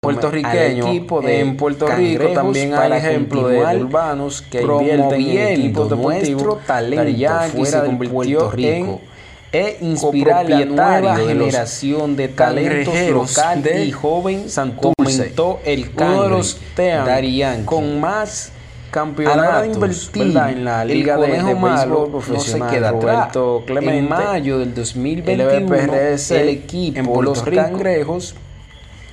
puertorriqueño equipo de en Puerto Rico también hay ejemplos de urbanos que invierten en equipos deportivos. talento fuera de Puerto Rico e inspirar la nueva generación de talentos local y joven Santurce. el uno de los con más campeonatos de invertir en la liga de, de béisbol profesional no se queda Roberto Clemente en mayo del 2021 el, el equipo en los cangrejos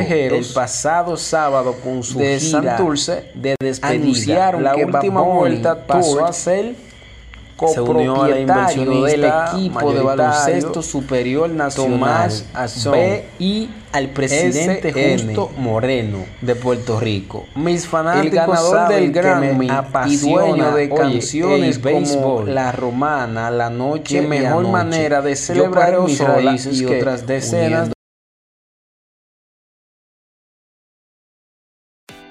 el pasado sábado con su de gira Santurce de despedida anunciaron la última vuelta pasó a ser copropietario del equipo de baloncesto superior nacional B y al presidente Justo Moreno de Puerto Rico. Mis fanáticos el ganador del Grammy y dueño de canciones como La Romana, La Noche, Qué mejor manera de celebrar mis raíces y otras decenas